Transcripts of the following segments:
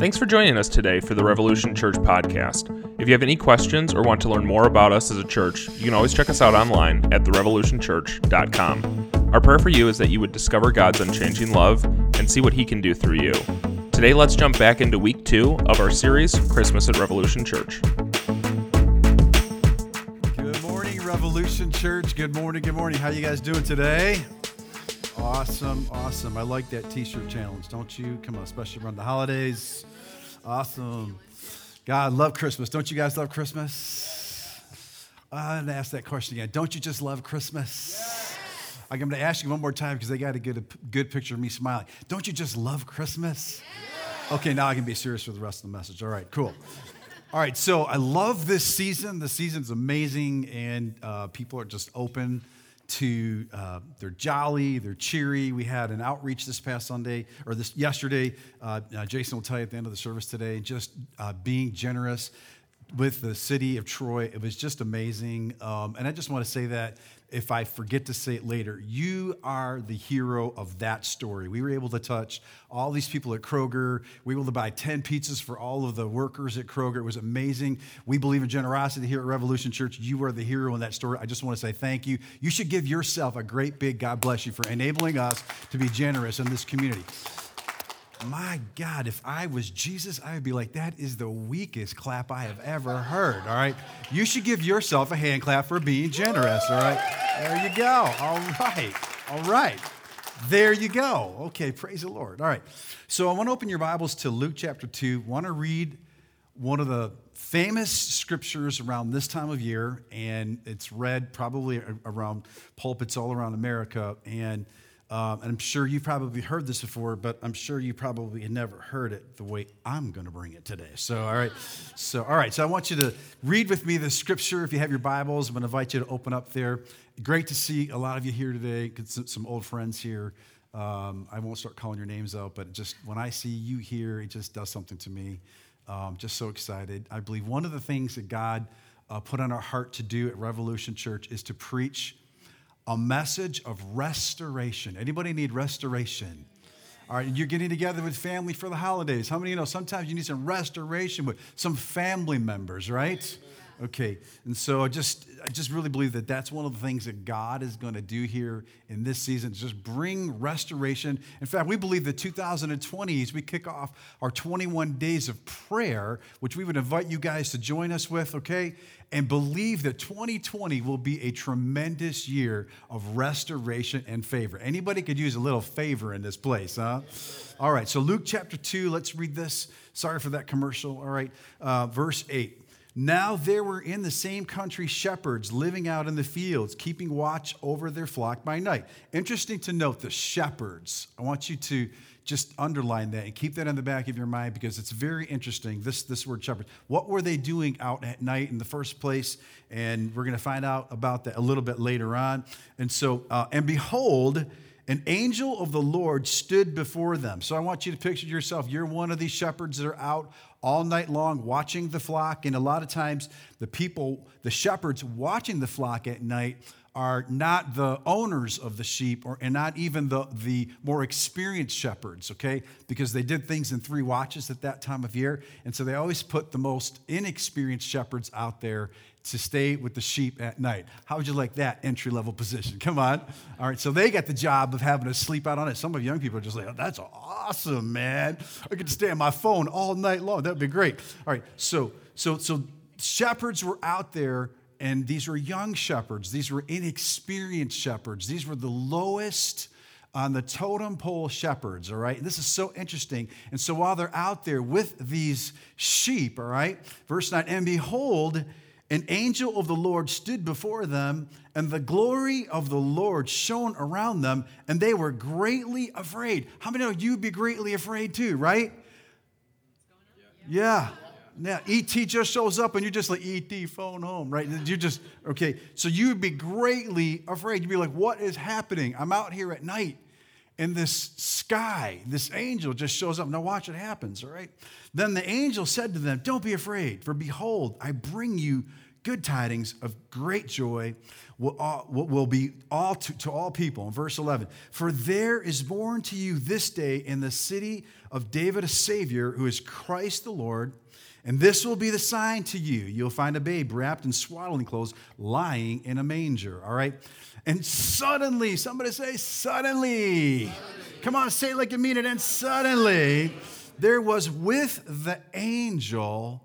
Thanks for joining us today for the Revolution Church podcast. If you have any questions or want to learn more about us as a church, you can always check us out online at therevolutionchurch.com. Our prayer for you is that you would discover God's unchanging love and see what He can do through you. Today, let's jump back into week two of our series, Christmas at Revolution Church. Good morning, Revolution Church. Good morning, good morning. How you guys doing today? Awesome, awesome. I like that t-shirt challenge, don't you? Come on, especially around the holidays. Awesome. God, love Christmas. Don't you guys love Christmas? I'm gonna ask that question again. Don't you just love Christmas? I'm gonna ask you one more time because they got to get a good picture of me smiling. Don't you just love Christmas? Okay, now I can be serious for the rest of the message. All right, cool. All right, so I love this season. The season's amazing, and uh, people are just open to uh, they're jolly, they're cheery. We had an outreach this past Sunday or this yesterday. Uh, uh, Jason will tell you at the end of the service today. Just uh, being generous with the city of Troy, it was just amazing. Um, and I just want to say that if I forget to say it later, you are the hero of that story. We were able to touch all these people at Kroger. We were able to buy 10 pizzas for all of the workers at Kroger. It was amazing. We believe in generosity here at Revolution Church. You are the hero in that story. I just want to say thank you. You should give yourself a great big God bless you for enabling us to be generous in this community. My God, if I was Jesus, I would be like, that is the weakest clap I have ever heard, all right? You should give yourself a hand clap for being generous, all right? There you go. All right. All right. There you go. Okay, praise the Lord. All right. So I want to open your Bibles to Luke chapter 2. want to read one of the famous scriptures around this time of year, and it's read probably around pulpits all around America. And um, and I'm sure you've probably heard this before, but I'm sure you probably never heard it the way I'm going to bring it today. So, all right. So, all right. So, I want you to read with me the scripture. If you have your Bibles, I'm going to invite you to open up there. Great to see a lot of you here today. Some old friends here. Um, I won't start calling your names out, but just when I see you here, it just does something to me. Um, just so excited. I believe one of the things that God uh, put on our heart to do at Revolution Church is to preach a message of restoration. Anybody need restoration? All right, you're getting together with family for the holidays. How many you know sometimes you need some restoration with some family members, right? Okay, and so I just, I just really believe that that's one of the things that God is going to do here in this season, just bring restoration. In fact, we believe that 2020, as we kick off our 21 days of prayer, which we would invite you guys to join us with, okay? And believe that 2020 will be a tremendous year of restoration and favor. Anybody could use a little favor in this place, huh? All right, so Luke chapter 2, let's read this. Sorry for that commercial. All right, uh, verse 8. Now there were in the same country shepherds living out in the fields, keeping watch over their flock by night. Interesting to note the shepherds. I want you to just underline that and keep that in the back of your mind because it's very interesting. This, this word shepherd. What were they doing out at night in the first place? And we're going to find out about that a little bit later on. And so, uh, and behold, an angel of the Lord stood before them. So I want you to picture yourself. You're one of these shepherds that are out all night long watching the flock. And a lot of times, the people, the shepherds watching the flock at night, are not the owners of the sheep or and not even the, the more experienced shepherds okay because they did things in three watches at that time of year and so they always put the most inexperienced shepherds out there to stay with the sheep at night. How would you like that entry level position? Come on. All right so they got the job of having to sleep out on it. Some of young people are just like oh, that's awesome man. I to stay on my phone all night long. That would be great. All right so so so shepherds were out there and these were young shepherds, these were inexperienced shepherds, these were the lowest on the totem pole shepherds, all right? And this is so interesting. And so while they're out there with these sheep, all right, verse 9, and behold, an angel of the Lord stood before them, and the glory of the Lord shone around them, and they were greatly afraid. How many know you'd be greatly afraid too, right? Yeah. Now, ET just shows up and you're just like, ET, phone home, right? You're just, okay. So you'd be greatly afraid. You'd be like, what is happening? I'm out here at night in this sky. This angel just shows up. Now, watch what happens, all right? Then the angel said to them, Don't be afraid, for behold, I bring you good tidings of great joy will, all, will be all to, to all people. In verse 11, for there is born to you this day in the city of David a Savior who is Christ the Lord. And this will be the sign to you. You'll find a babe wrapped in swaddling clothes lying in a manger. All right? And suddenly, somebody say, suddenly. suddenly. Come on, say it like you mean it. And suddenly, there was with the angel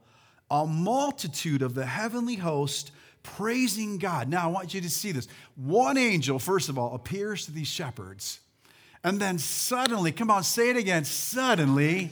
a multitude of the heavenly host praising God. Now, I want you to see this. One angel, first of all, appears to these shepherds. And then suddenly, come on, say it again, suddenly,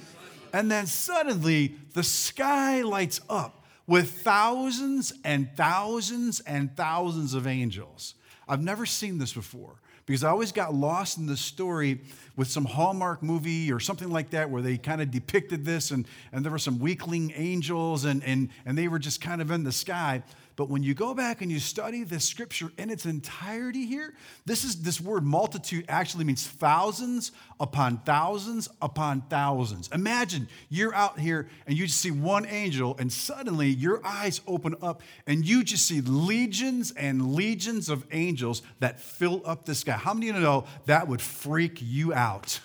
and then suddenly the sky lights up with thousands and thousands and thousands of angels. I've never seen this before because I always got lost in the story with some Hallmark movie or something like that where they kind of depicted this and, and there were some weakling angels and, and, and they were just kind of in the sky. But when you go back and you study the scripture in its entirety here, this is this word multitude actually means thousands upon thousands upon thousands. Imagine you're out here and you just see one angel, and suddenly your eyes open up and you just see legions and legions of angels that fill up the sky. How many of you know that would freak you out?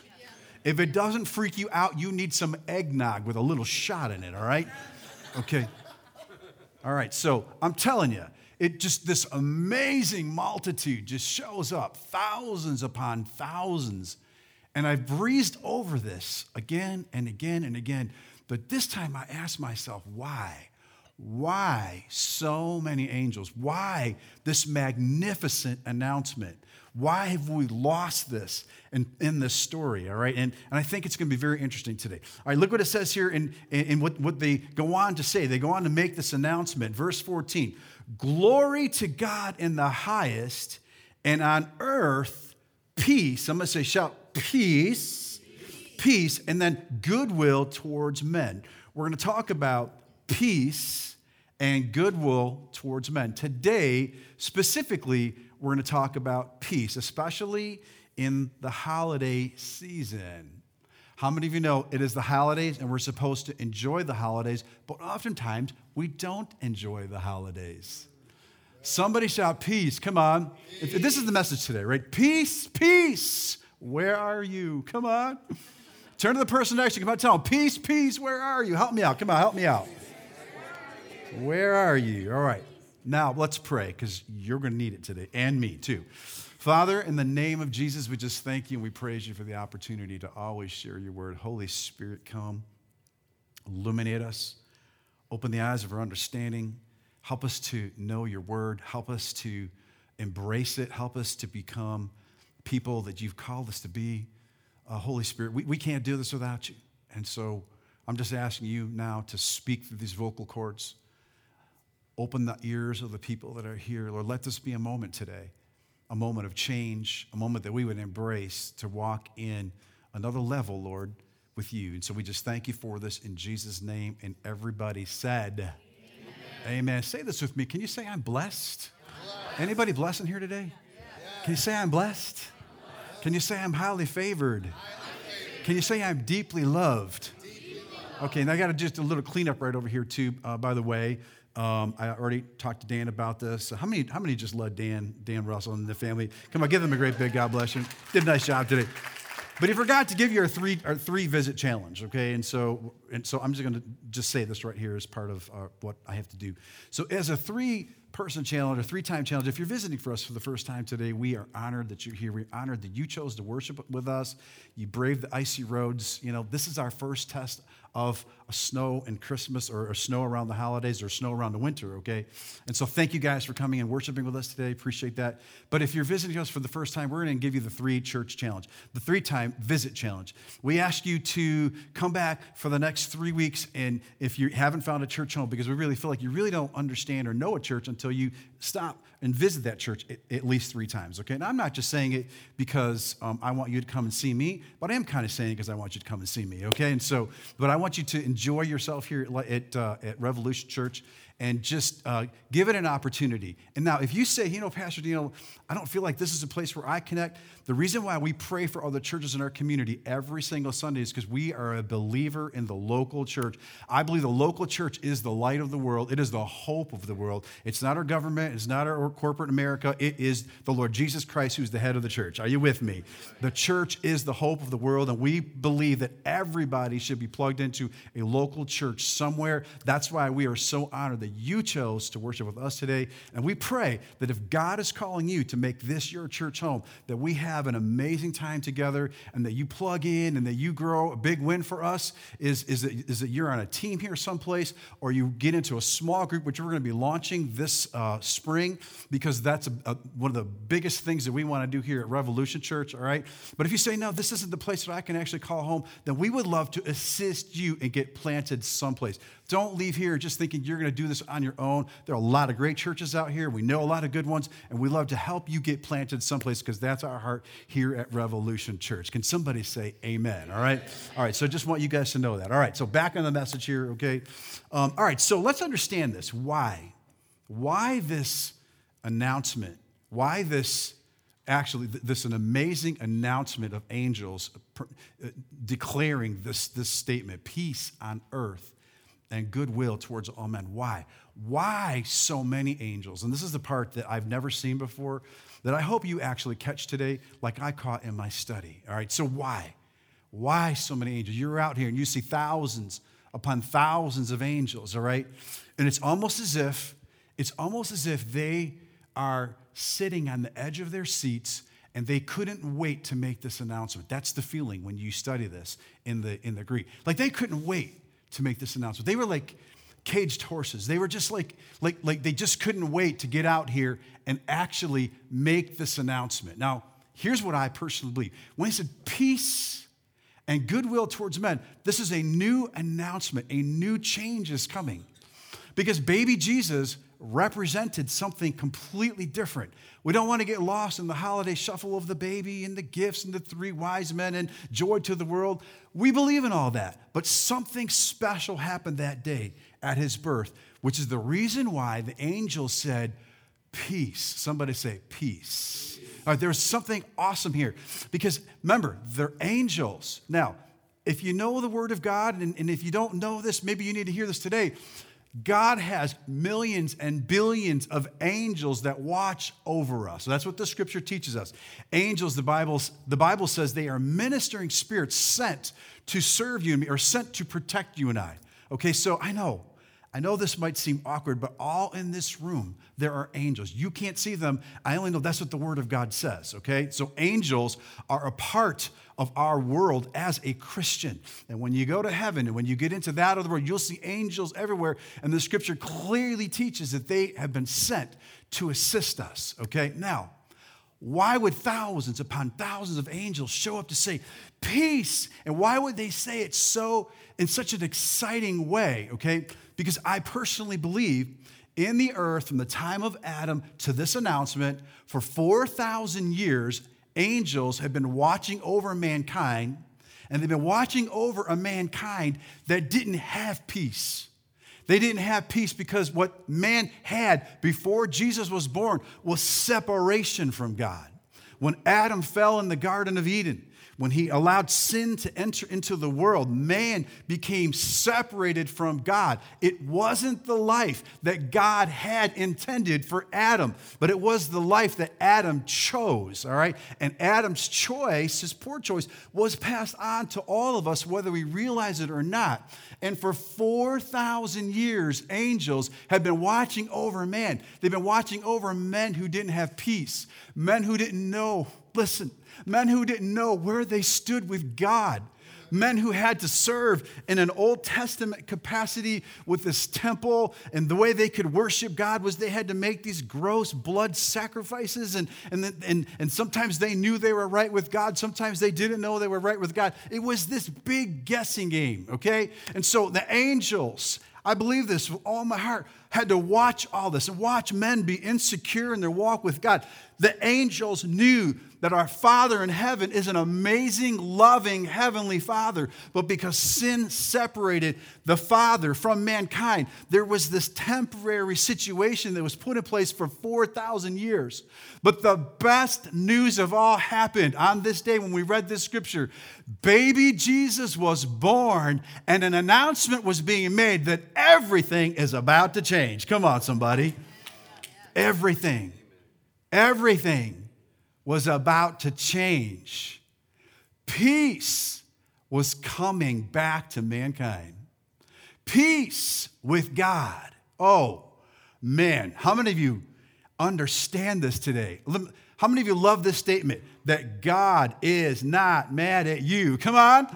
If it doesn't freak you out, you need some eggnog with a little shot in it, all right? Okay. All right, so I'm telling you, it just this amazing multitude just shows up, thousands upon thousands. And I've breezed over this again and again and again. But this time I asked myself, why? Why so many angels? Why this magnificent announcement? Why have we lost this in, in this story? All right. And, and I think it's going to be very interesting today. All right. Look what it says here in, in, in what, what they go on to say. They go on to make this announcement. Verse 14 Glory to God in the highest, and on earth, peace. I'm going to say, shout, peace, peace, and then goodwill towards men. We're going to talk about peace and goodwill towards men. Today, specifically, we're going to talk about peace, especially in the holiday season. How many of you know it is the holidays and we're supposed to enjoy the holidays, but oftentimes we don't enjoy the holidays? Somebody shout peace. Come on. Peace. This is the message today, right? Peace, peace. Where are you? Come on. Turn to the person next to you. Come on, tell them, peace, peace. Where are you? Help me out. Come on, help me out. Where are you? All right. Now, let's pray because you're going to need it today and me too. Father, in the name of Jesus, we just thank you and we praise you for the opportunity to always share your word. Holy Spirit, come, illuminate us, open the eyes of our understanding, help us to know your word, help us to embrace it, help us to become people that you've called us to be. Uh, Holy Spirit, we, we can't do this without you. And so I'm just asking you now to speak through these vocal cords Open the ears of the people that are here. Lord, let this be a moment today, a moment of change, a moment that we would embrace to walk in another level, Lord, with you. And so we just thank you for this in Jesus' name. And everybody said, Amen. Amen. Say this with me. Can you say I'm blessed? blessed. Anybody blessed here today? Can you say I'm blessed? Can you say I'm highly favored? Can you say I'm deeply loved? Okay, and I got just a little cleanup right over here, too, uh, by the way. Um, I already talked to Dan about this. How many, how many just love Dan, Dan Russell and the family? Come on, give them a great big God bless you. Did a nice job today. But he forgot to give you our three, our three visit challenge, okay? And so, and so I'm just going to just say this right here as part of uh, what I have to do. So, as a three person challenge or three time challenge, if you're visiting for us for the first time today, we are honored that you're here. We're honored that you chose to worship with us. You braved the icy roads. You know, this is our first test of snow and Christmas or, or, snow around the holidays or snow around the winter, okay? And so thank you guys for coming and worshiping with us today. Appreciate that. But if you're visiting us for the first time, we're going to give you the three church challenge, the three time visit challenge. We ask you to come back for the next three weeks. And if you haven't found a church home, because we really feel like you really don't understand or know a church until you stop and visit that church at, least three times, okay? And I'm not just saying it because um, I want you to come and see me, but I am kind of saying it because I want you to come and see me, okay? And so, but I want you to enjoy yourself here at, at, uh, at Revolution Church and just uh, give it an opportunity. And now, if you say, you know, Pastor Dino, I don't feel like this is a place where I connect, the reason why we pray for other churches in our community every single Sunday is because we are a believer in the local church. I believe the local church is the light of the world, it is the hope of the world. It's not our government, it's not our corporate America, it is the Lord Jesus Christ who's the head of the church. Are you with me? The church is the hope of the world, and we believe that everybody should be plugged into a local church somewhere. That's why we are so honored that you chose to worship with us today. And we pray that if God is calling you to make this your church home, that we have an amazing time together and that you plug in and that you grow. A big win for us is, is, that, is that you're on a team here someplace or you get into a small group, which we're going to be launching this uh, spring because that's a, a, one of the biggest things that we want to do here at Revolution Church, all right? But if you say, no, this isn't the place that I can actually call home, then we would love to assist you and get planted someplace. Don't leave here just thinking you're going to do this on your own. There are a lot of great churches out here. We know a lot of good ones, and we love to help you get planted someplace because that's our heart here at Revolution Church. Can somebody say amen? All right? All right, so just want you guys to know that. All right, so back on the message here, okay? Um, all right, so let's understand this. Why? Why this announcement? Why this actually this an amazing announcement of angels uh, declaring this, this statement peace on earth and goodwill towards all men. Why? Why so many angels? And this is the part that I've never seen before that I hope you actually catch today, like I caught in my study. All right, so why? Why so many angels? You're out here and you see thousands upon thousands of angels, all right? And it's almost as if, it's almost as if they are sitting on the edge of their seats and they couldn't wait to make this announcement. That's the feeling when you study this in the, in the Greek. Like they couldn't wait to make this announcement. They were like caged horses. They were just like, like, like they just couldn't wait to get out here and actually make this announcement. Now, here's what I personally believe. When he said peace and goodwill towards men, this is a new announcement, a new change is coming. Because baby Jesus represented something completely different. We don't want to get lost in the holiday shuffle of the baby and the gifts and the three wise men and joy to the world. We believe in all that. But something special happened that day at his birth, which is the reason why the angel said, Peace. Somebody say, Peace. All right, there's something awesome here. Because remember, they're angels. Now, if you know the word of God, and, and if you don't know this, maybe you need to hear this today. God has millions and billions of angels that watch over us. So that's what the scripture teaches us. Angels, the Bible, the Bible says they are ministering spirits sent to serve you and me, or sent to protect you and I. Okay, so I know, I know this might seem awkward, but all in this room, there are angels. You can't see them. I only know that's what the Word of God says, okay? So angels are a part of our world as a Christian. And when you go to heaven and when you get into that other world, you'll see angels everywhere. And the scripture clearly teaches that they have been sent to assist us, okay? Now, why would thousands upon thousands of angels show up to say peace? And why would they say it so in such an exciting way? Okay, because I personally believe in the earth from the time of Adam to this announcement for 4,000 years, angels have been watching over mankind, and they've been watching over a mankind that didn't have peace. They didn't have peace because what man had before Jesus was born was separation from God. When Adam fell in the Garden of Eden, when he allowed sin to enter into the world, man became separated from God. It wasn't the life that God had intended for Adam, but it was the life that Adam chose, all right? And Adam's choice, his poor choice, was passed on to all of us, whether we realize it or not. And for 4,000 years, angels have been watching over man. They've been watching over men who didn't have peace, men who didn't know. Listen, men who didn't know where they stood with God, men who had to serve in an Old Testament capacity with this temple. And the way they could worship God was they had to make these gross blood sacrifices. And, and, and, and sometimes they knew they were right with God, sometimes they didn't know they were right with God. It was this big guessing game, okay? And so the angels, I believe this with all my heart, had to watch all this and watch men be insecure in their walk with God. The angels knew that our Father in heaven is an amazing, loving Heavenly Father. But because sin separated the Father from mankind, there was this temporary situation that was put in place for 4,000 years. But the best news of all happened on this day when we read this scripture. Baby Jesus was born, and an announcement was being made that everything is about to change. Come on, somebody. Everything. Everything was about to change. Peace was coming back to mankind. Peace with God. Oh, man. How many of you understand this today? How many of you love this statement that God is not mad at you? Come on.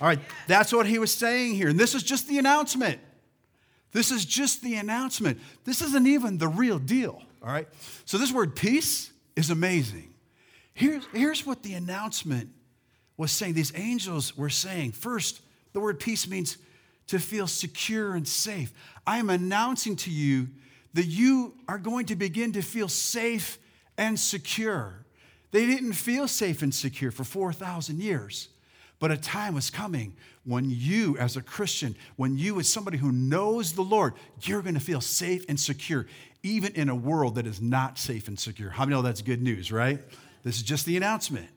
All right, that's what he was saying here. And this is just the announcement. This is just the announcement. This isn't even the real deal. All right. So this word peace is amazing. Here's, here's what the announcement was saying. These angels were saying first, the word peace means to feel secure and safe. I am announcing to you that you are going to begin to feel safe and secure. They didn't feel safe and secure for 4,000 years, but a time was coming when you, as a Christian, when you, as somebody who knows the Lord, you're going to feel safe and secure even in a world that is not safe and secure. How many know that's good news, right? This is just the announcement.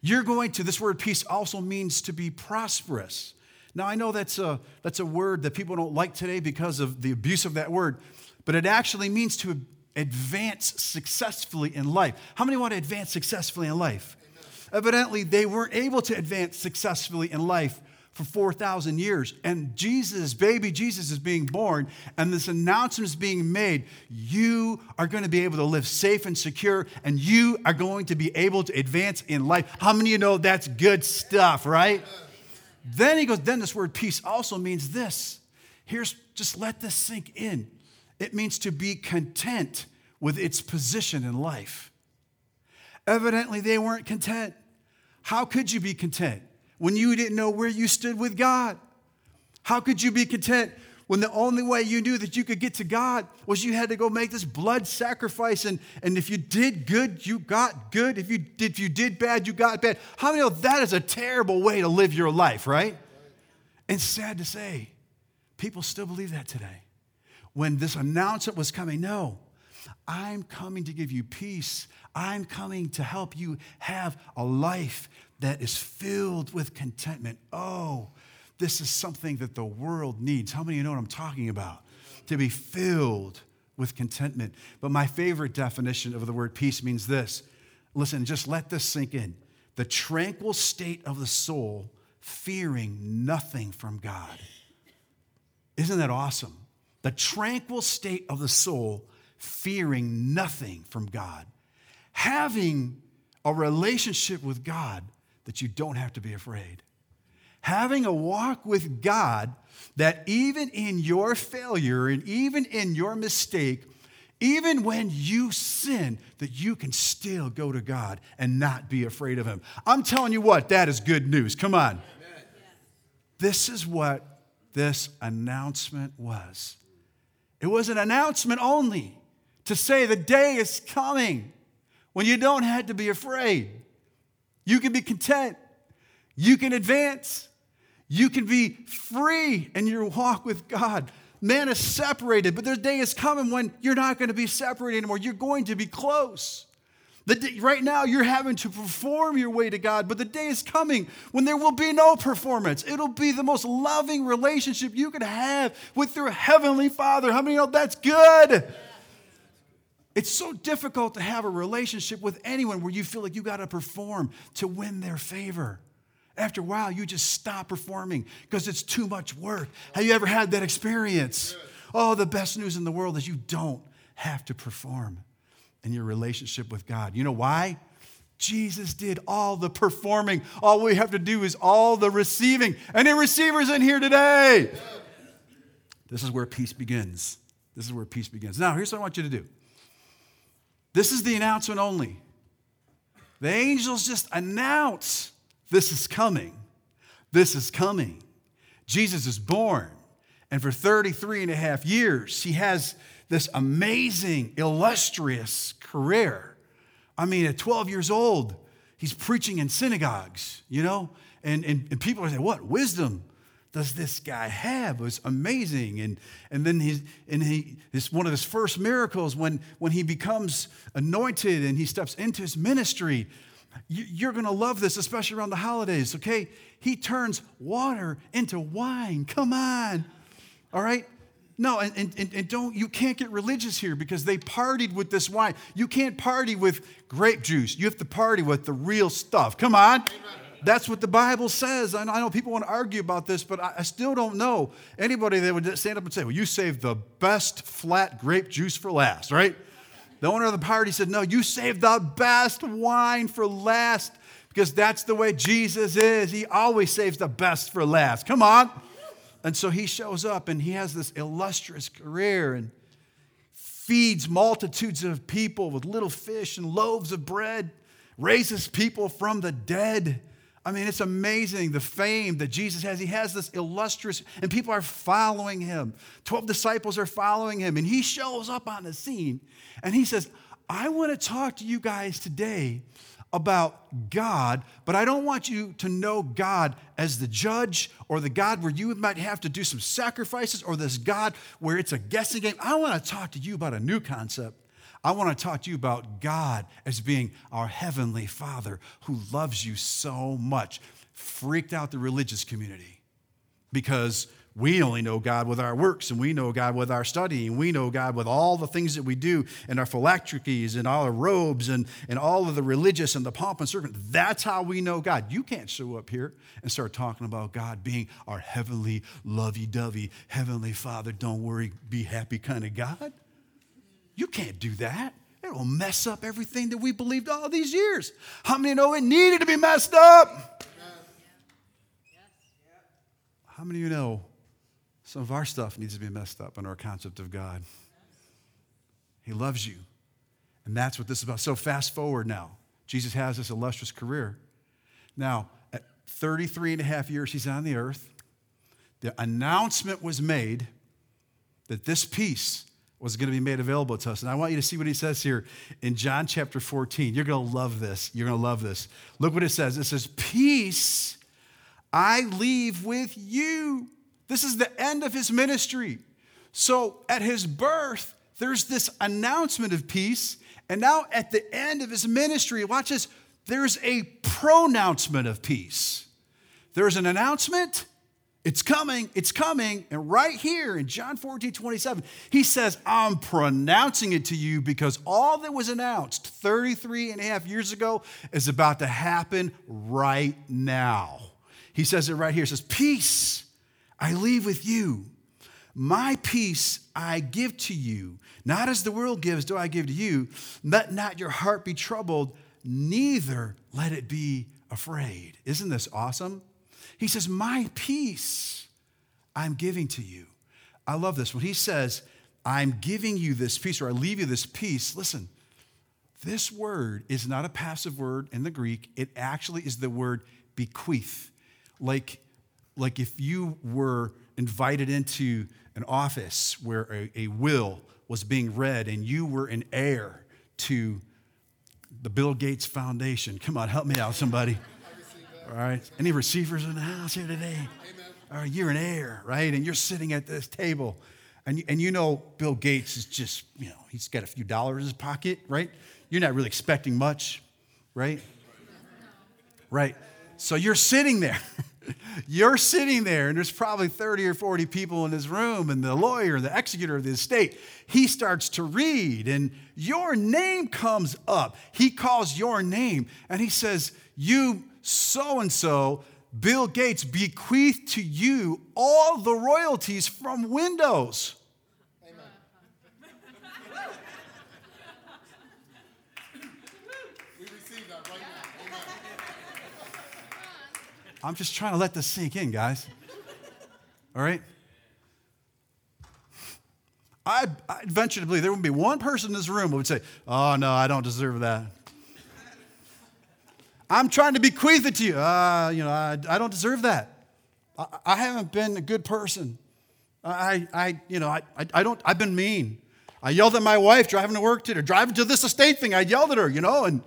You're going to, this word peace also means to be prosperous. Now, I know that's a, that's a word that people don't like today because of the abuse of that word, but it actually means to advance successfully in life. How many want to advance successfully in life? Evidently, they weren't able to advance successfully in life for 4,000 years. And Jesus, baby Jesus, is being born, and this announcement is being made. You are going to be able to live safe and secure, and you are going to be able to advance in life. How many of you know that's good stuff, right? Then he goes, then this word peace also means this. Here's just let this sink in. It means to be content with its position in life. Evidently, they weren't content. How could you be content? When you didn't know where you stood with God? How could you be content when the only way you knew that you could get to God was you had to go make this blood sacrifice? And, and if you did good, you got good. If you, did, if you did bad, you got bad. How many know that is a terrible way to live your life, right? And sad to say, people still believe that today. When this announcement was coming, no, I'm coming to give you peace. I'm coming to help you have a life that is filled with contentment. Oh, this is something that the world needs. How many of you know what I'm talking about? To be filled with contentment. But my favorite definition of the word peace means this listen, just let this sink in. The tranquil state of the soul, fearing nothing from God. Isn't that awesome? The tranquil state of the soul, fearing nothing from God. Having a relationship with God that you don't have to be afraid. Having a walk with God that even in your failure and even in your mistake, even when you sin, that you can still go to God and not be afraid of Him. I'm telling you what, that is good news. Come on. Amen. This is what this announcement was. It was an announcement only to say the day is coming when you don't have to be afraid. You can be content. You can advance. You can be free in your walk with God. Man is separated, but the day is coming when you're not going to be separated anymore. You're going to be close. Day, right now, you're having to perform your way to God, but the day is coming when there will be no performance. It'll be the most loving relationship you can have with your Heavenly Father. How many know that's good? It's so difficult to have a relationship with anyone where you feel like you got to perform to win their favor. After a while, you just stop performing because it's too much work. Have you ever had that experience? Oh, the best news in the world is you don't have to perform in your relationship with God. You know why? Jesus did all the performing. All we have to do is all the receiving. Any receivers in here today? This is where peace begins. This is where peace begins. Now, here's what I want you to do. This is the announcement only. The angels just announce this is coming. This is coming. Jesus is born. And for 33 and a half years, he has this amazing, illustrious career. I mean, at 12 years old, he's preaching in synagogues, you know? And, and, and people are saying, What wisdom does this guy have? It was amazing. And, and then he's, and he, it's one of his first miracles when, when he becomes anointed and he steps into his ministry. You're going to love this, especially around the holidays, okay? He turns water into wine. Come on. All right? No, and, and, and don't, you can't get religious here because they partied with this wine. You can't party with grape juice. You have to party with the real stuff. Come on. Amen. That's what the Bible says. I know people want to argue about this, but I still don't know anybody that would stand up and say, Well, you saved the best flat grape juice for last, right? The owner of the party said, No, you saved the best wine for last because that's the way Jesus is. He always saves the best for last. Come on. And so he shows up and he has this illustrious career and feeds multitudes of people with little fish and loaves of bread, raises people from the dead. I mean, it's amazing the fame that Jesus has. He has this illustrious, and people are following him. 12 disciples are following him, and he shows up on the scene and he says, I want to talk to you guys today about God, but I don't want you to know God as the judge or the God where you might have to do some sacrifices or this God where it's a guessing game. I want to talk to you about a new concept. I want to talk to you about God as being our heavenly Father who loves you so much. Freaked out the religious community because we only know God with our works, and we know God with our studying. We know God with all the things that we do, and our phylacteries, and all our robes, and, and all of the religious and the pomp and circumstance. That's how we know God. You can't show up here and start talking about God being our heavenly, lovey dovey, heavenly Father, don't worry, be happy kind of God. You can't do that. It will mess up everything that we believed all these years. How many know it needed to be messed up? How many of you know some of our stuff needs to be messed up in our concept of God? He loves you. And that's what this is about. So, fast forward now. Jesus has this illustrious career. Now, at 33 and a half years he's on the earth, the announcement was made that this peace was going to be made available to us. And I want you to see what he says here in John chapter 14. You're going to love this. You're going to love this. Look what it says. It says, Peace I leave with you. This is the end of his ministry. So at his birth, there's this announcement of peace. And now at the end of his ministry, watch this, there's a pronouncement of peace. There's an announcement it's coming, it's coming. And right here in John 14, 27, he says, I'm pronouncing it to you because all that was announced 33 and a half years ago is about to happen right now. He says it right here. He says, Peace I leave with you. My peace I give to you. Not as the world gives, do I give to you. Let not your heart be troubled, neither let it be afraid. Isn't this awesome? He says, My peace I'm giving to you. I love this. When he says, I'm giving you this peace, or I leave you this peace, listen, this word is not a passive word in the Greek. It actually is the word bequeath. Like, like if you were invited into an office where a, a will was being read and you were an heir to the Bill Gates Foundation. Come on, help me out, somebody. All right. Any receivers in the house here today? All right, you're an heir, right? And you're sitting at this table. And you, and you know Bill Gates is just, you know, he's got a few dollars in his pocket, right? You're not really expecting much, right? Right. So you're sitting there. you're sitting there, and there's probably 30 or 40 people in this room, and the lawyer, the executor of the estate, he starts to read, and your name comes up. He calls your name, and he says, You so and so, Bill Gates bequeathed to you all the royalties from Windows. I'm just trying to let this sink in, guys. All right? I, I venture to believe there wouldn't be one person in this room who would say, Oh, no, I don't deserve that. I'm trying to bequeath it to you. Uh, you know, I, I don't deserve that. I, I haven't been a good person. I, I you know, I, I, don't, I've been mean. I yelled at my wife driving to work today, driving to this estate thing. I yelled at her, you know, and,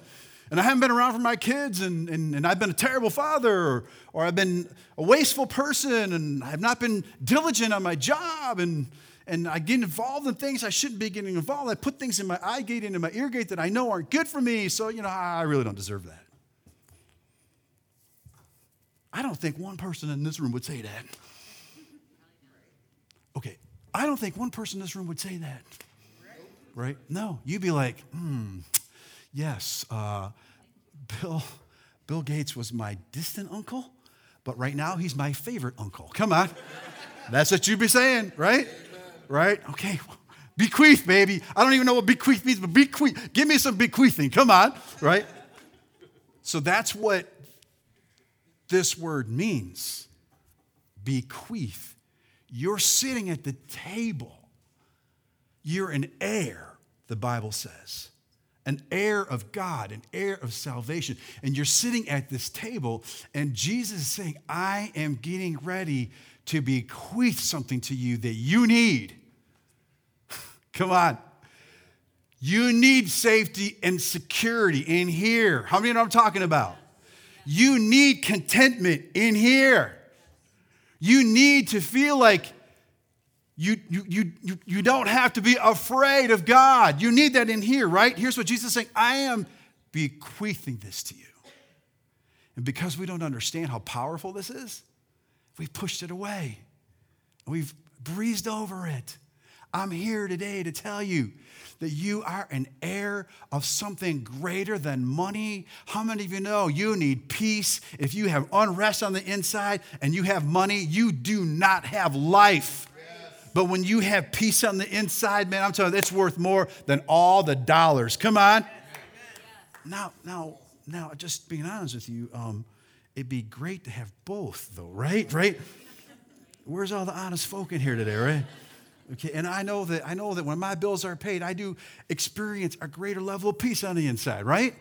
and I haven't been around for my kids, and, and, and I've been a terrible father, or, or I've been a wasteful person, and I've not been diligent on my job, and, and I get involved in things I shouldn't be getting involved. I put things in my eye gate and in my ear gate that I know aren't good for me, so, you know, I really don't deserve that. I don't think one person in this room would say that. Okay, I don't think one person in this room would say that right? No, you'd be like, hmm, yes, uh, Bill, Bill Gates was my distant uncle, but right now he's my favorite uncle. Come on. That's what you'd be saying, right? Right? Okay. Bequeath, baby. I don't even know what bequeath means, but bequeath. Give me some bequeathing. Come on, right? So that's what this word means bequeath. You're sitting at the table you're an heir, the Bible says. An heir of God, an heir of salvation. And you're sitting at this table, and Jesus is saying, I am getting ready to bequeath something to you that you need. Come on. You need safety and security in here. How many know I'm talking about? You need contentment in here. You need to feel like you, you, you, you, don't have to be afraid of God. You need that in here, right? Here's what Jesus is saying I am bequeathing this to you. And because we don't understand how powerful this is, we've pushed it away. We've breezed over it. I'm here today to tell you that you are an heir of something greater than money. How many of you know you need peace? If you have unrest on the inside and you have money, you do not have life. But when you have peace on the inside, man, I'm telling you, it's worth more than all the dollars. Come on. Now, now, now, just being honest with you, um, it'd be great to have both, though, right? Right? Where's all the honest folk in here today, right? Okay, and I know that I know that when my bills are paid, I do experience a greater level of peace on the inside, right?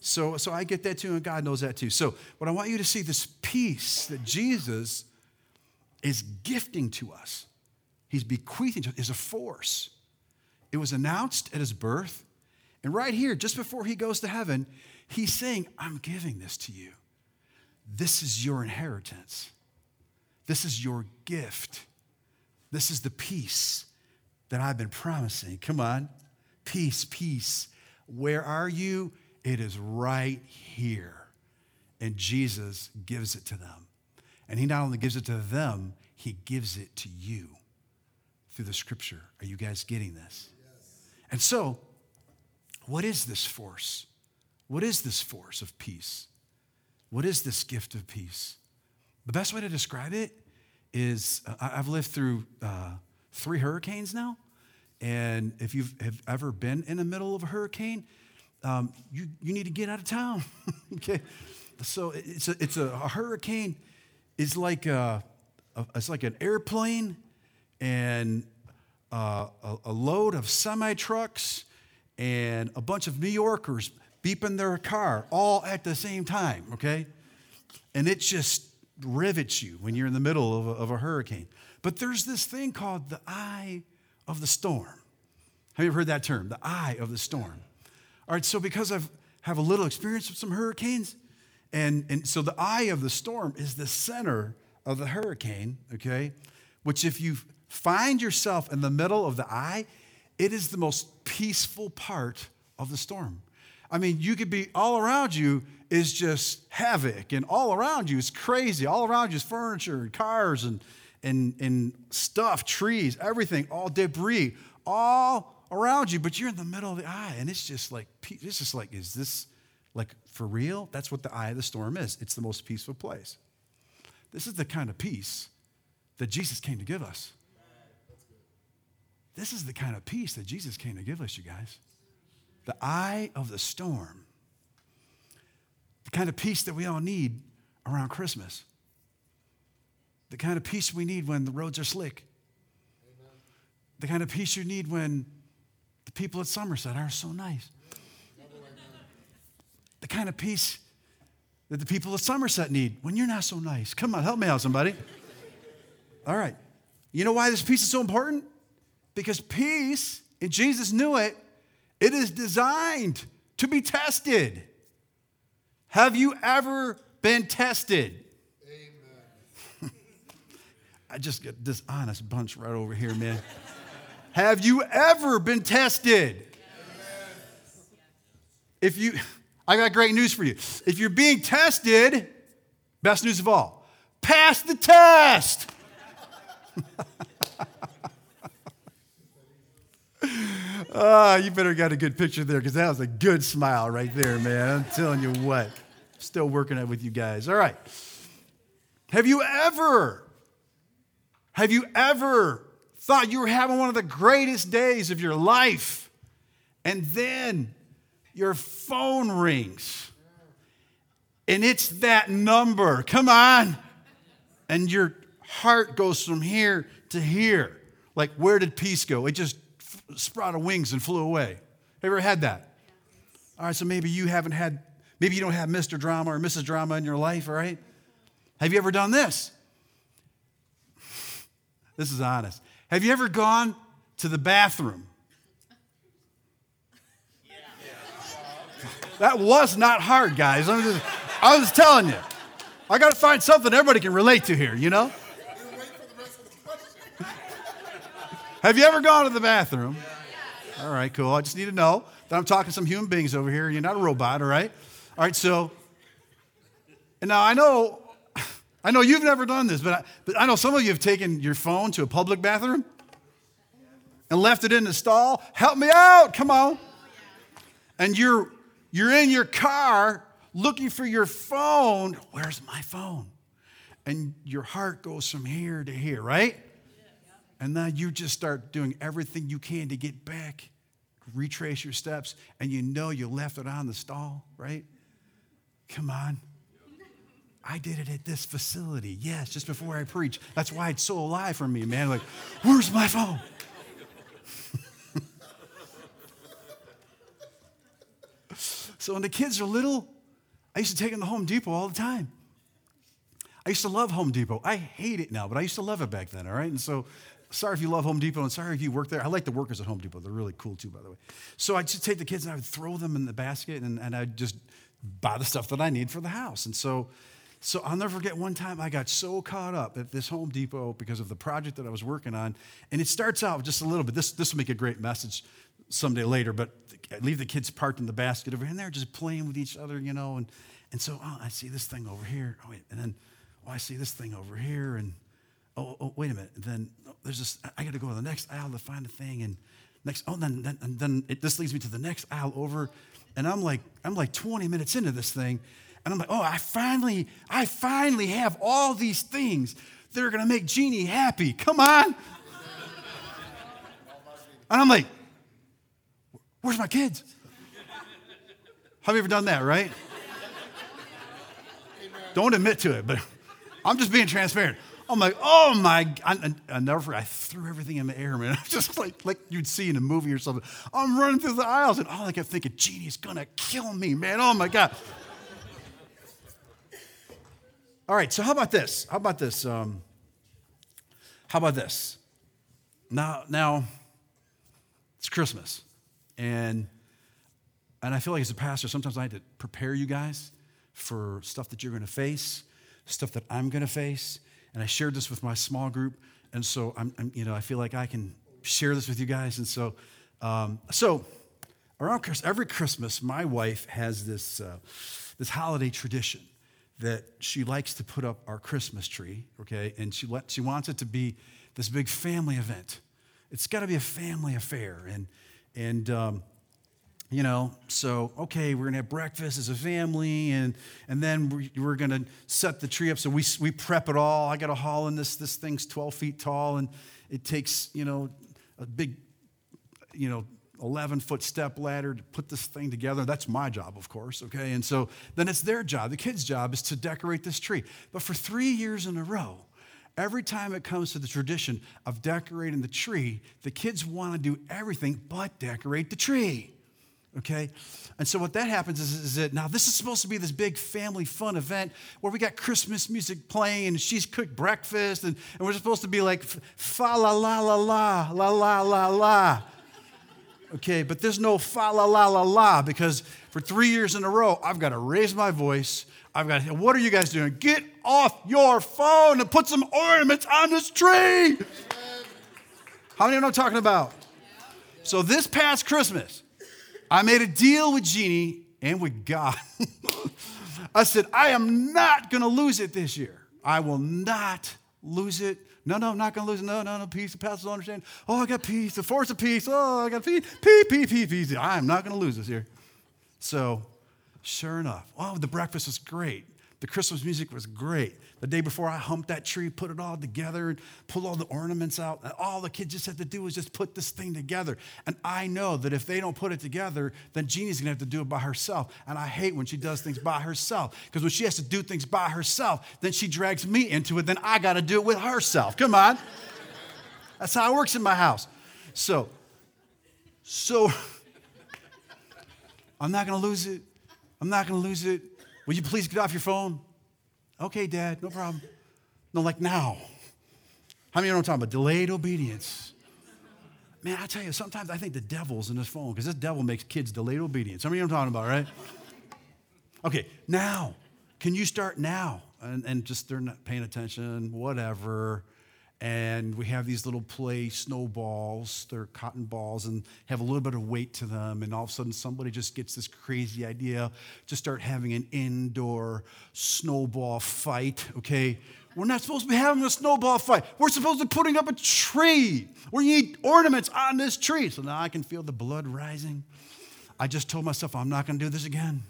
So, so I get that too, and God knows that too. So, what I want you to see this peace that Jesus is gifting to us he's bequeathing to us, is a force. It was announced at his birth. And right here, just before he goes to heaven, he's saying, I'm giving this to you. This is your inheritance. This is your gift. This is the peace that I've been promising. Come on. Peace, peace. Where are you? It is right here. And Jesus gives it to them. And he not only gives it to them, he gives it to you through the scripture. Are you guys getting this? Yes. And so, what is this force? What is this force of peace? What is this gift of peace? The best way to describe it is I've lived through uh, three hurricanes now. And if you've have ever been in the middle of a hurricane, um, you, you need to get out of town. okay? So it's a, it's a, a hurricane is like a, a, it's like an airplane and uh, a, a load of semi trucks and a bunch of New Yorkers beeping their car all at the same time, okay? And it just rivets you when you're in the middle of a, of a hurricane. But there's this thing called the eye of the storm. Have you ever heard that term? The eye of the storm. All right, so because I've have a little experience with some hurricanes, and, and so the eye of the storm is the center of the hurricane, okay? Which if you've find yourself in the middle of the eye, it is the most peaceful part of the storm. I mean, you could be all around you is just havoc, and all around you is crazy. All around you is furniture and cars and, and, and stuff, trees, everything, all debris, all around you, but you're in the middle of the eye, and it's just like, it's just like, is this like for real? That's what the eye of the storm is. It's the most peaceful place. This is the kind of peace that Jesus came to give us. This is the kind of peace that Jesus came to give us, you guys. The eye of the storm. The kind of peace that we all need around Christmas. The kind of peace we need when the roads are slick. Amen. The kind of peace you need when the people at Somerset are so nice. the kind of peace that the people at Somerset need when you're not so nice. Come on, help me out, somebody. All right. You know why this peace is so important? Because peace, and Jesus knew it, it is designed to be tested. Have you ever been tested? Amen. I just got this honest bunch right over here, man. Have you ever been tested? Yes. If you, I got great news for you. If you're being tested, best news of all, pass the test. oh, you better got a good picture there because that was a good smile right there, man. I'm telling you what. Still working it with you guys. All right. Have you ever, have you ever thought you were having one of the greatest days of your life and then your phone rings and it's that number? Come on. And your heart goes from here to here. Like, where did peace go? It just sprouted wings and flew away. Have you ever had that? All right, so maybe you haven't had, maybe you don't have Mr. Drama or Mrs. Drama in your life, all right? Have you ever done this? This is honest. Have you ever gone to the bathroom? That was not hard, guys. I'm just, I was telling you. I got to find something everybody can relate to here, you know? Have you ever gone to the bathroom? All right, cool. I just need to know that I'm talking to some human beings over here. You're not a robot, all right? All right, so, and now I know, I know you've never done this, but I, but I know some of you have taken your phone to a public bathroom and left it in the stall. Help me out, come on. And you're, you're in your car looking for your phone. Where's my phone? And your heart goes from here to here, right? And then you just start doing everything you can to get back, retrace your steps, and you know you left it on the stall, right? Come on. I did it at this facility. Yes, just before I preach. That's why it's so alive for me, man. Like, where's my phone? so when the kids are little, I used to take them to Home Depot all the time. I used to love Home Depot. I hate it now, but I used to love it back then, all right? And so sorry if you love Home Depot and sorry if you work there. I like the workers at Home Depot. They're really cool too, by the way. So I'd just take the kids and I would throw them in the basket and, and I'd just buy the stuff that I need for the house. And so, so I'll never forget one time I got so caught up at this Home Depot because of the project that I was working on. And it starts out just a little bit. This, this will make a great message someday later, but I leave the kids parked in the basket over here and they're just playing with each other, you know. And, and so oh, I see this thing over here. Oh, wait. And then, oh, I see this thing over here. And, oh, oh wait a minute. And then oh, there's this, I got to go to the next aisle to find a thing. And next, oh, then, then, and then it, this leads me to the next aisle over. And I'm like, I'm like 20 minutes into this thing. And I'm like, oh, I finally, I finally have all these things that are going to make Jeannie happy. Come on. And I'm like, where's my kids? Have you ever done that, right? Don't admit to it, but I'm just being transparent. I'm like, oh my, I, I never forget, I threw everything in the air, man. Just like, like you'd see in a movie or something. I'm running through the aisles, and all I kept thinking, Jeannie's gonna kill me, man. Oh my God. all right, so how about this? How about this? Um, how about this? Now, now, it's Christmas, and and I feel like as a pastor, sometimes I had to prepare you guys for stuff that you're going to face, stuff that I'm going to face and I shared this with my small group. And so I'm, I'm you know, I feel like I can share this with you guys. And so, um, so around Christmas, every Christmas, my wife has this, uh, this holiday tradition that she likes to put up our Christmas tree, okay? And she, let, she wants it to be this big family event. It's got to be a family affair. And, and um, you know, so, okay, we're gonna have breakfast as a family, and, and then we're, we're gonna set the tree up. So we, we prep it all. I gotta haul in this, this thing's 12 feet tall, and it takes, you know, a big, you know, 11 foot step ladder to put this thing together. That's my job, of course, okay? And so then it's their job. The kids' job is to decorate this tree. But for three years in a row, every time it comes to the tradition of decorating the tree, the kids wanna do everything but decorate the tree okay? And so what that happens is, is that now this is supposed to be this big family fun event where we got Christmas music playing and she's cooked breakfast and, and we're supposed to be like fa la la la la la la la la. Okay, but there's no fa la la la la because for three years in a row, I've got to raise my voice. I've got to, what are you guys doing? Get off your phone and put some ornaments on this tree. How many know what I'm talking about? So this past Christmas, I made a deal with Jeannie and with God. I said, I am not going to lose it this year. I will not lose it. No, no, I'm not going to lose it. No, no, no, peace. The pastor will understand. Oh, I got peace. The force of peace. Oh, I got peace. Peace, peace, peace, peace. I am not going to lose this year. So, sure enough, oh, the breakfast was great. The Christmas music was great. The day before, I humped that tree, put it all together, and pulled all the ornaments out. And all the kids just had to do was just put this thing together. And I know that if they don't put it together, then Jeannie's gonna have to do it by herself. And I hate when she does things by herself. Because when she has to do things by herself, then she drags me into it. Then I gotta do it with herself. Come on. That's how it works in my house. So, so I'm not gonna lose it. I'm not gonna lose it. Will you please get off your phone? Okay, Dad, no problem. No, like now. How many you know I'm talking about? Delayed obedience. Man, I tell you, sometimes I think the devil's in this phone because this devil makes kids delayed obedience. How many know what I'm talking about, right? Okay, now. Can you start now? And, and just they're not paying attention, whatever and we have these little play snowballs. They're cotton balls and have a little bit of weight to them. And all of a sudden, somebody just gets this crazy idea to start having an indoor snowball fight, okay? We're not supposed to be having a snowball fight. We're supposed to be putting up a tree you need ornaments on this tree. So now I can feel the blood rising. I just told myself, I'm not going to do this again.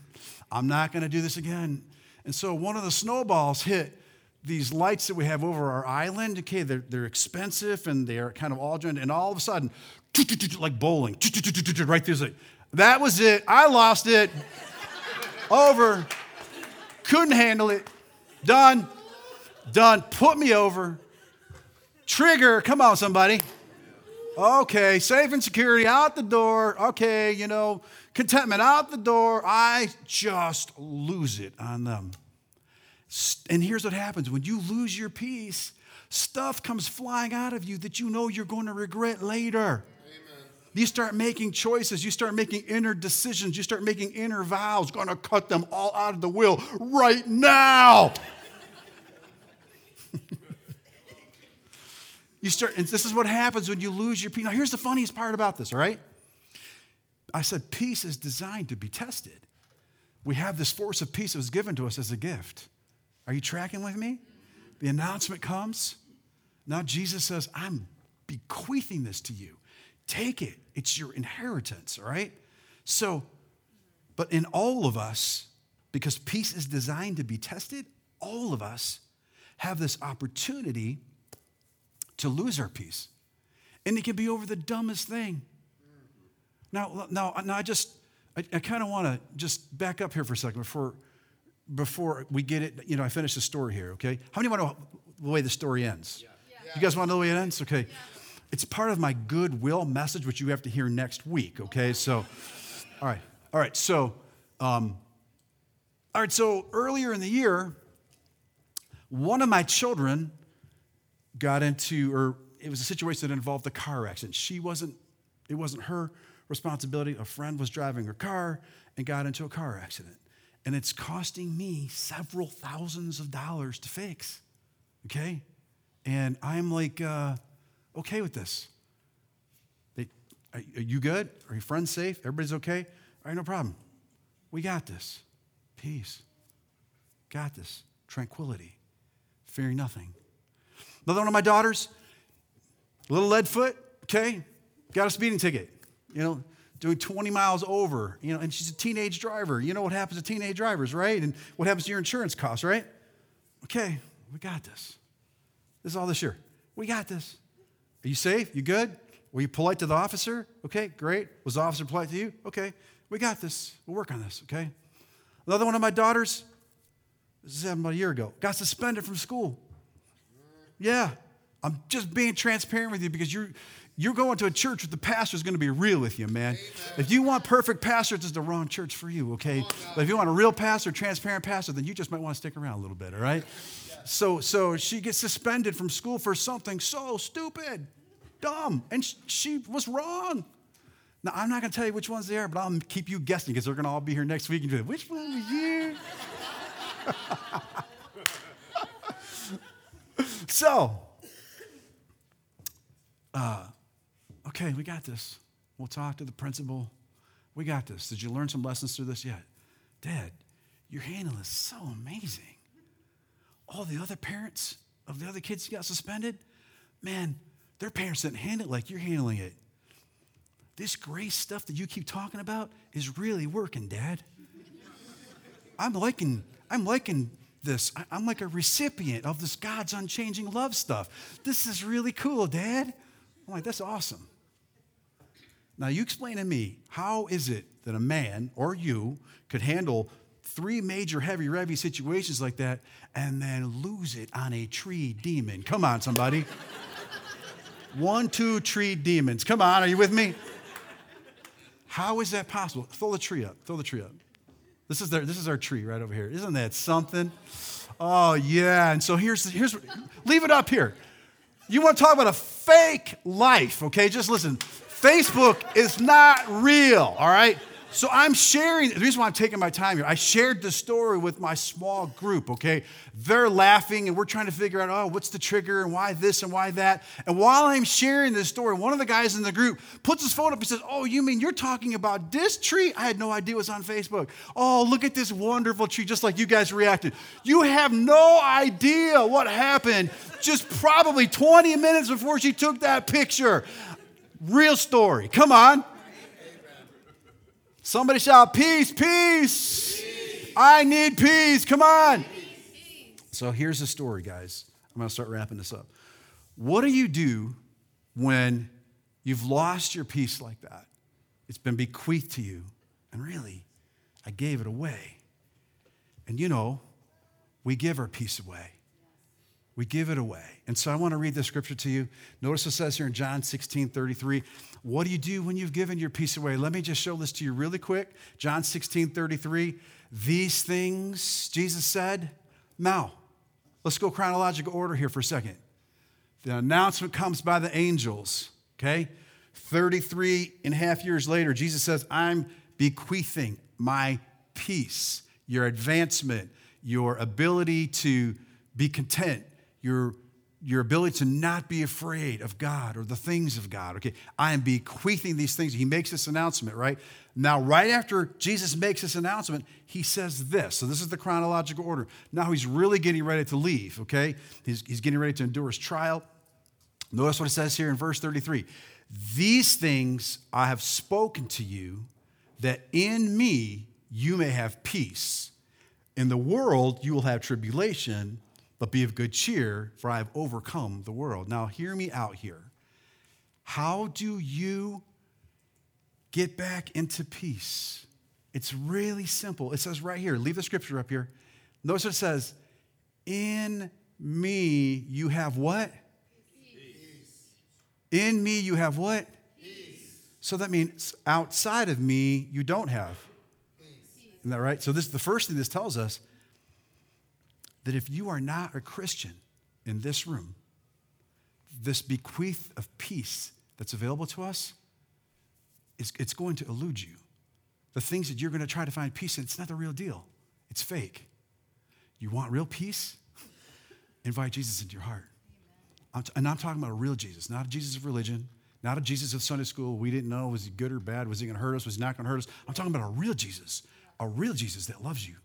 I'm not going to do this again. And so one of the snowballs hit these lights that we have over our island, okay, they're, they're expensive and they're kind of all joined, and all of a sudden, like bowling, right there. That was it. I lost it. over. Couldn't handle it. Done. Done. Put me over. Trigger. Come on, somebody. Okay, safe and security out the door. Okay, you know, contentment out the door. I just lose it on them. And here's what happens when you lose your peace, stuff comes flying out of you that you know you're going to regret later. You start making choices. You start making inner decisions. You start making inner vows. Going to cut them all out of the will right now. you start, and this is what happens when you lose your peace. Now, here's the funniest part about this, all right? I said peace is designed to be tested. We have this force of peace that was given to us as a gift. Are you tracking with me? The announcement comes. Now Jesus says, I'm bequeathing this to you. Take it. It's your inheritance, all right? So, but in all of us, because peace is designed to be tested, all of us have this opportunity to lose our peace. And it can be over the dumbest thing. Now, now, now I just, I, I kind of want to just back up here for a second before before we get it, you know, I finish the story here, okay? How many want to know the way the story ends? Yeah. Yeah. You guys want to know the way it ends? Okay. Yeah. It's part of my goodwill message, which you have to hear next week, okay? So, all right, all right, so, um, all right, so earlier in the year, one of my children got into, or it was a situation that involved a car accident. She wasn't, it wasn't her responsibility. A friend was driving her car and got into a car accident and it's costing me several thousands of dollars to fix. Okay? And I'm like, uh, okay with this. They, are, you good? Are your friends safe? Everybody's okay? All right, no problem. We got this. Peace. Got this. Tranquility. Fearing nothing. Another one of my daughters, little lead foot, okay? Got a speeding ticket. You know, doing 20 miles over, you know, and she's a teenage driver. You know what happens to teenage drivers, right? And what happens to your insurance costs, right? Okay, we got this. This is all this year. We got this. Are you safe? You good? Were you polite to the officer? Okay, great. Was the officer polite to you? Okay, we got this. We'll work on this, okay? Another one of my daughters, this is about a year ago, got suspended from school. Yeah, I'm just being transparent with you because you're you're going to a church where the pastor's going to be real with you, man. Amen. If you want perfect pastors, it's the wrong church for you, okay? but if you want a real pastor, transparent pastor, then you just might want to stick around a little bit, all right? So, so she gets suspended from school for something so stupid, dumb, and she was wrong. Now, I'm not going to tell you which ones they are, but I'll keep you guessing because they're going to all be here next week and do it. which one was you? so, uh, okay, we got this. We'll talk to the principal. We got this. Did you learn some lessons through this yet? Dad, your handle is so amazing. All the other parents of the other kids who got suspended, man, their parents didn't handle it like you're handling it. This grace stuff that you keep talking about is really working, Dad. I'm liking, I'm liking this. I'm like a recipient of this God's unchanging love stuff. This is really cool, Dad. I'm like, that's awesome. Now, you explain to me, how is it that a man or you could handle three major heavy revy situations like that and then lose it on a tree demon? Come on, somebody. One, two tree demons. Come on, are you with me? How is that possible? Throw the tree up. Throw the tree up. This is, their, this is our tree right over here. Isn't that something? Oh, yeah. And so here's, here's leave it up here. You want to talk about a fake life, okay? Just listen. Facebook is not real, all right? So I'm sharing, the reason why I'm taking my time here, I shared the story with my small group, okay? They're laughing and we're trying to figure out, oh, what's the trigger and why this and why that. And while I'm sharing this story, one of the guys in the group puts his phone up and says, oh, you mean you're talking about this tree? I had no idea it was on Facebook. Oh, look at this wonderful tree, just like you guys reacted. You have no idea what happened just probably 20 minutes before she took that picture. Real story. Come on. Somebody shout, peace, peace. peace. I need peace. Come on. So here's the story, guys. I'm going to start wrapping this up. What do you do when you've lost your peace like that? It's been bequeathed to you. And really, I gave it away. And you know, we give our peace away. We give it away. And so I want to read this scripture to you. Notice it says here in John 16 33, what do you do when you've given your peace away? Let me just show this to you really quick. John 16 33, these things Jesus said. Now, let's go chronological order here for a second. The announcement comes by the angels, okay? 33 and a half years later, Jesus says, I'm bequeathing my peace, your advancement, your ability to be content your, your ability to not be afraid of God or the things of God. Okay, I am bequeathing these things. He makes this announcement, right? Now, right after Jesus makes this announcement, he says this. So, this is the chronological order. Now, he's really getting ready to leave, okay? He's, he's getting ready to endure his trial. Notice what it says here in verse 33 These things I have spoken to you, that in me you may have peace. In the world you will have tribulation, but be of good cheer, for I have overcome the world. Now, hear me out here. How do you get back into peace? It's really simple. It says right here, leave the scripture up here. Notice what it says In me you have what? Peace. In me you have what? Peace. So that means outside of me you don't have. Peace. Isn't that right? So this is the first thing this tells us that if you are not a Christian in this room, this bequeath of peace that's available to us, is, it's going to elude you. The things that you're going to try to find peace in, it's not the real deal. It's fake. You want real peace? Invite Jesus into your heart. I'm t- and I'm talking about a real Jesus, not a Jesus of religion, not a Jesus of Sunday school. We didn't know was he good or bad? Was he going to hurt us? Was he not going to hurt us? I'm talking about a real Jesus, a real Jesus that loves you,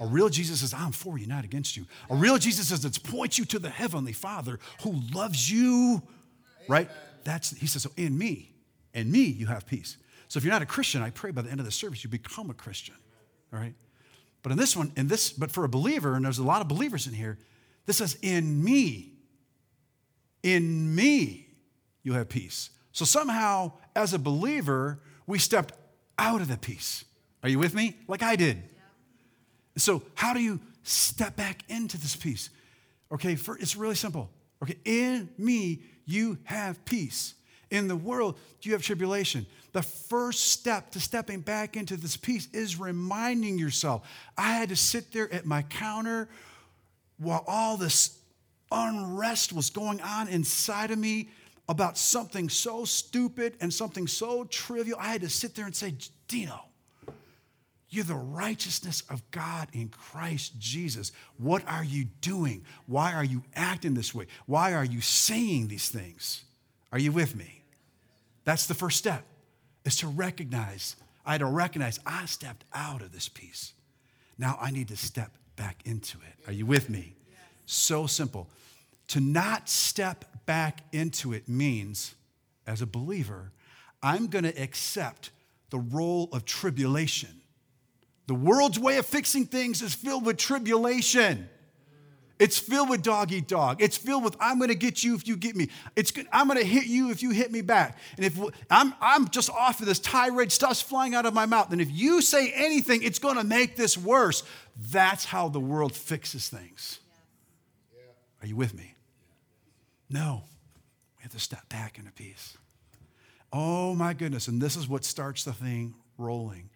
a real Jesus says, I'm for you, not against you. A real Jesus says, let's point you to the Heavenly Father who loves you, right? That's, he says, so in me, in me, you have peace. So if you're not a Christian, I pray by the end of the service, you become a Christian, all right? But in this one, in this, but for a believer, and there's a lot of believers in here, this says, in me, in me, you have peace. So somehow, as a believer, we stepped out of the peace. Are you with me? Like I did. So, how do you step back into this peace? Okay, for, it's really simple. Okay, in me you have peace. In the world you have tribulation. The first step to stepping back into this peace is reminding yourself. I had to sit there at my counter while all this unrest was going on inside of me about something so stupid and something so trivial. I had to sit there and say, Dino, you're the righteousness of God in Christ Jesus. What are you doing? Why are you acting this way? Why are you saying these things? Are you with me? That's the first step, is to recognize. I had to recognize I stepped out of this peace. Now I need to step back into it. Are you with me? So simple. To not step back into it means, as a believer, I'm going to accept the role of tribulation the world's way of fixing things is filled with tribulation. It's filled with dog eat dog. It's filled with I'm going to get you if you get me. It's good, I'm going to hit you if you hit me back. And if I'm I'm just off of this tirade, stuff's flying out of my mouth. And if you say anything, it's going to make this worse. That's how the world fixes things. Are you with me? No. We have to step back into peace. Oh my goodness. And this is what starts the thing rolling.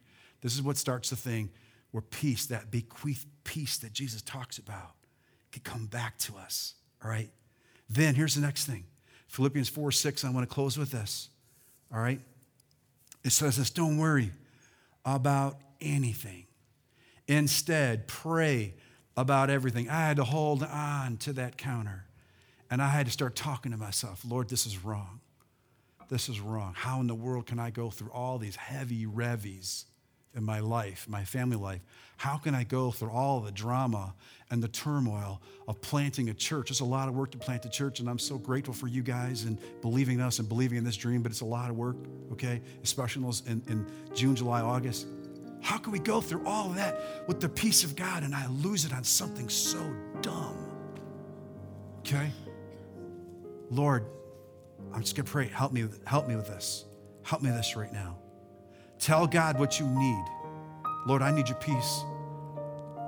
This is what starts the thing where peace, that bequeathed peace that Jesus talks about, can come back to us. All right? Then here's the next thing Philippians 4 6, I want to close with this. All right? It says this don't worry about anything. Instead, pray about everything. I had to hold on to that counter and I had to start talking to myself Lord, this is wrong. This is wrong. How in the world can I go through all these heavy revies in my life, my family life, how can I go through all the drama and the turmoil of planting a church? It's a lot of work to plant a church, and I'm so grateful for you guys and believing in us and believing in this dream, but it's a lot of work, okay? Especially in, in June, July, August. How can we go through all that with the peace of God and I lose it on something so dumb? Okay? Lord, I'm just gonna pray, help me, help me with this. Help me with this right now. Tell God what you need. Lord, I need your peace.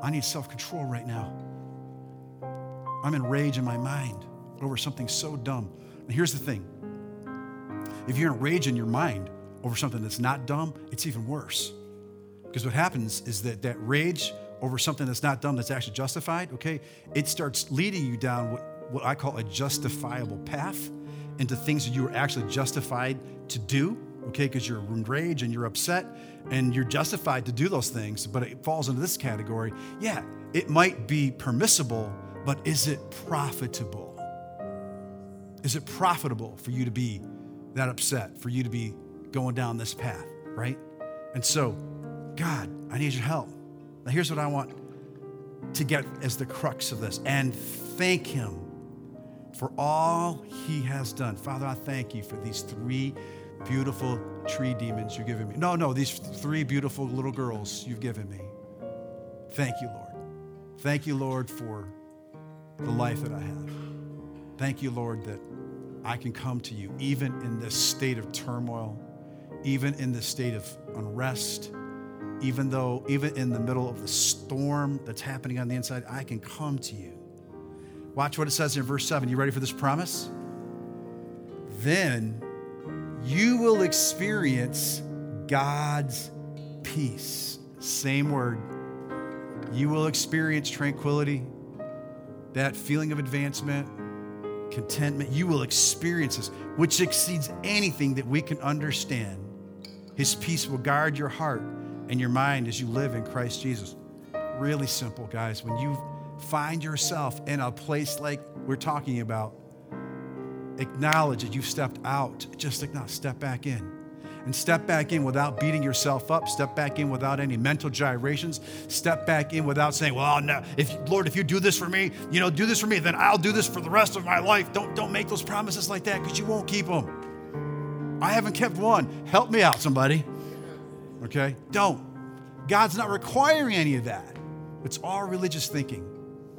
I need self control right now. I'm in rage in my mind over something so dumb. And here's the thing if you're in rage in your mind over something that's not dumb, it's even worse. Because what happens is that that rage over something that's not dumb, that's actually justified, okay, it starts leading you down what, what I call a justifiable path into things that you are actually justified to do okay, because you're enraged and you're upset and you're justified to do those things, but it falls into this category. Yeah, it might be permissible, but is it profitable? Is it profitable for you to be that upset, for you to be going down this path, right? And so, God, I need your help. Now, here's what I want to get as the crux of this and thank Him for all He has done. Father, I thank you for these three beautiful tree demons you've given me. No, no, these three beautiful little girls you've given me. Thank you, Lord. Thank you, Lord, for the life that I have. Thank you, Lord, that I can come to you even in this state of turmoil, even in this state of unrest, even though, even in the middle of the storm that's happening on the inside, I can come to you. Watch what it says in verse 7. You ready for this promise? Then you will experience God's peace. Same word. You will experience tranquility, that feeling of advancement, contentment. You will experience this, which exceeds anything that we can understand. His peace will guard your heart and your mind as you live in Christ Jesus. Really simple, guys. When you find yourself in a place like we're talking about, acknowledge that you've stepped out. Just acknowledge, step back in. And step back in without beating yourself up. Step back in without any mental gyrations. Step back in without saying, "Well, no, if Lord, if you do this for me, you know, do this for me, then I'll do this for the rest of my life." Don't don't make those promises like that because you won't keep them. I haven't kept one. Help me out, somebody. Okay, don't. God's not requiring any of that. It's all religious thinking.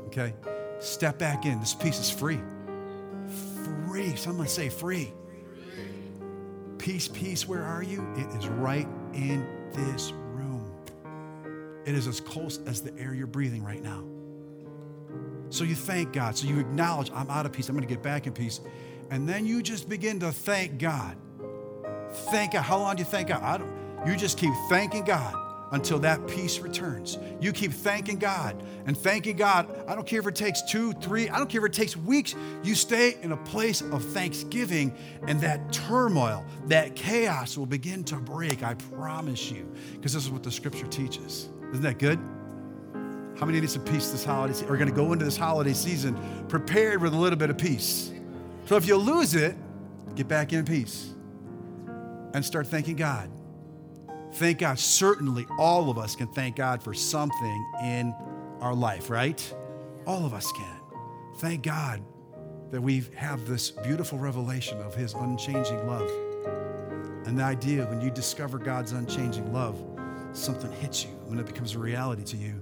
Okay, step back in. This peace is free free. Someone say free. Peace, peace, where are you? It is right in this room. It is as close as the air you're breathing right now. So you thank God. So you acknowledge, I'm out of peace. I'm going to get back in peace. And then you just begin to thank God. Thank God. How long do you thank God? I don't, you just keep thanking God until that peace returns. You keep thanking God and thanking God. I don't care if it takes two, three, I don't care if it takes weeks. You stay in a place of thanksgiving, and that turmoil, that chaos will begin to break. I promise you, because this is what the scripture teaches. Isn't that good? How many need some peace this holiday season? Are going to go into this holiday season prepared with a little bit of peace. So if you lose it, get back in peace and start thanking God. Thank God. Certainly, all of us can thank God for something in our life, right? All of us can. Thank God that we have this beautiful revelation of His unchanging love. And the idea when you discover God's unchanging love, something hits you when it becomes a reality to you.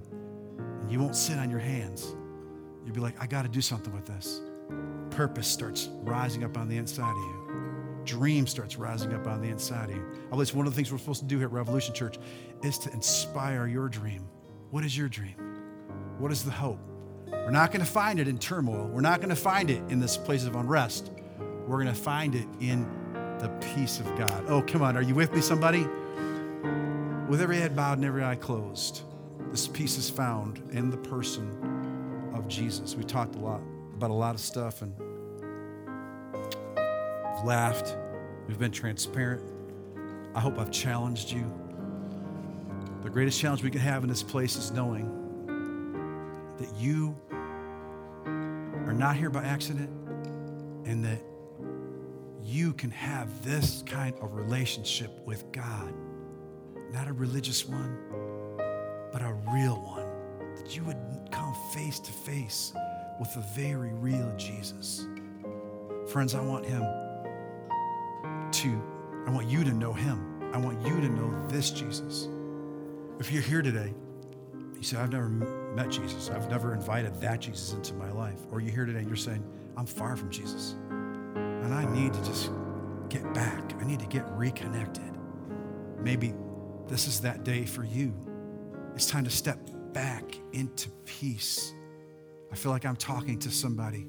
And you won't sit on your hands. You'll be like, I got to do something with this. Purpose starts rising up on the inside of you dream starts rising up on the inside of you. At least one of the things we're supposed to do here at Revolution Church is to inspire your dream. What is your dream? What is the hope? We're not going to find it in turmoil. We're not going to find it in this place of unrest. We're going to find it in the peace of God. Oh, come on. Are you with me, somebody? With every head bowed and every eye closed, this peace is found in the person of Jesus. We talked a lot about a lot of stuff and We've laughed. We've been transparent. I hope I've challenged you. The greatest challenge we can have in this place is knowing that you are not here by accident and that you can have this kind of relationship with God. Not a religious one, but a real one. That you would come face to face with a very real Jesus. Friends, I want him to, I want you to know him. I want you to know this Jesus. If you're here today, you say, I've never met Jesus. I've never invited that Jesus into my life. Or you're here today and you're saying, I'm far from Jesus. And I need to just get back. I need to get reconnected. Maybe this is that day for you. It's time to step back into peace. I feel like I'm talking to somebody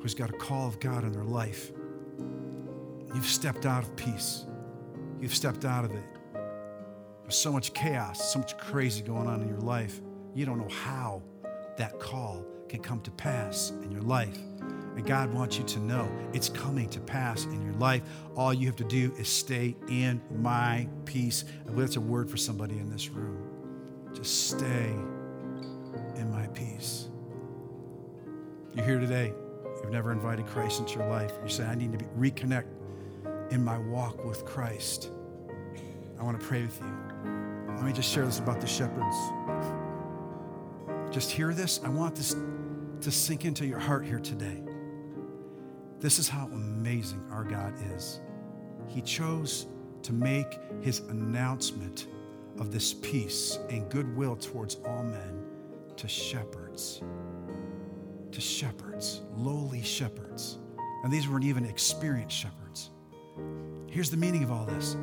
who's got a call of God in their life. You've stepped out of peace. You've stepped out of it. There's so much chaos, so much crazy going on in your life. You don't know how that call can come to pass in your life. And God wants you to know it's coming to pass in your life. All you have to do is stay in my peace. I believe that's a word for somebody in this room. Just stay in my peace. You're here today. You've never invited Christ into your life. You say, I need to reconnect in my walk with Christ. I want to pray with you. Let me just share this about the shepherds. Just hear this. I want this to sink into your heart here today. This is how amazing our God is. He chose to make his announcement of this peace and goodwill towards all men to shepherds. To shepherds, lowly shepherds. And these weren't even experienced shepherds. Here's the meaning of all this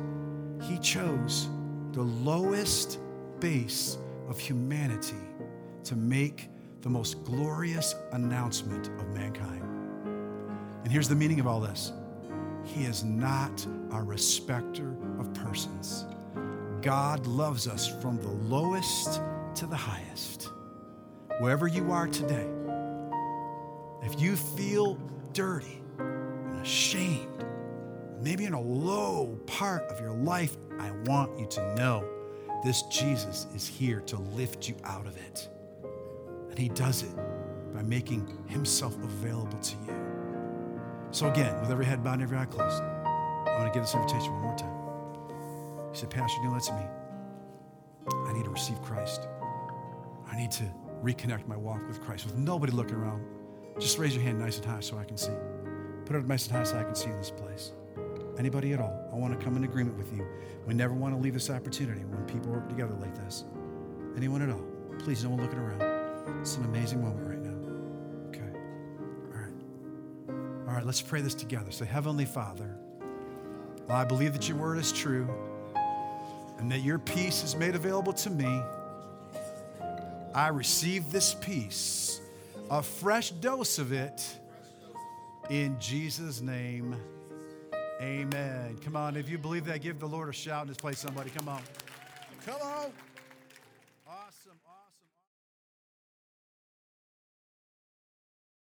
He chose the lowest base of humanity to make the most glorious announcement of mankind. And here's the meaning of all this He is not a respecter of persons. God loves us from the lowest to the highest. Wherever you are today, if you feel dirty and ashamed, maybe in a low part of your life, I want you to know this Jesus is here to lift you out of it. And he does it by making himself available to you. So, again, with every head bowed and every eye closed, I want to give this invitation one more time. He said, Pastor Neil, that's me. I need to receive Christ. I need to reconnect my walk with Christ with nobody looking around. Just raise your hand nice and high so I can see. Put it up nice and high so I can see in this place. Anybody at all? I want to come in agreement with you. We never want to leave this opportunity when people work together like this. Anyone at all? Please, no one looking around. It's an amazing moment right now. Okay. All right. All right, let's pray this together. Say, Heavenly Father, well, I believe that your word is true and that your peace is made available to me. I receive this peace a fresh dose of it. In Jesus' name, amen. Come on, if you believe that, give the Lord a shout in this place, somebody. Come on. Come on.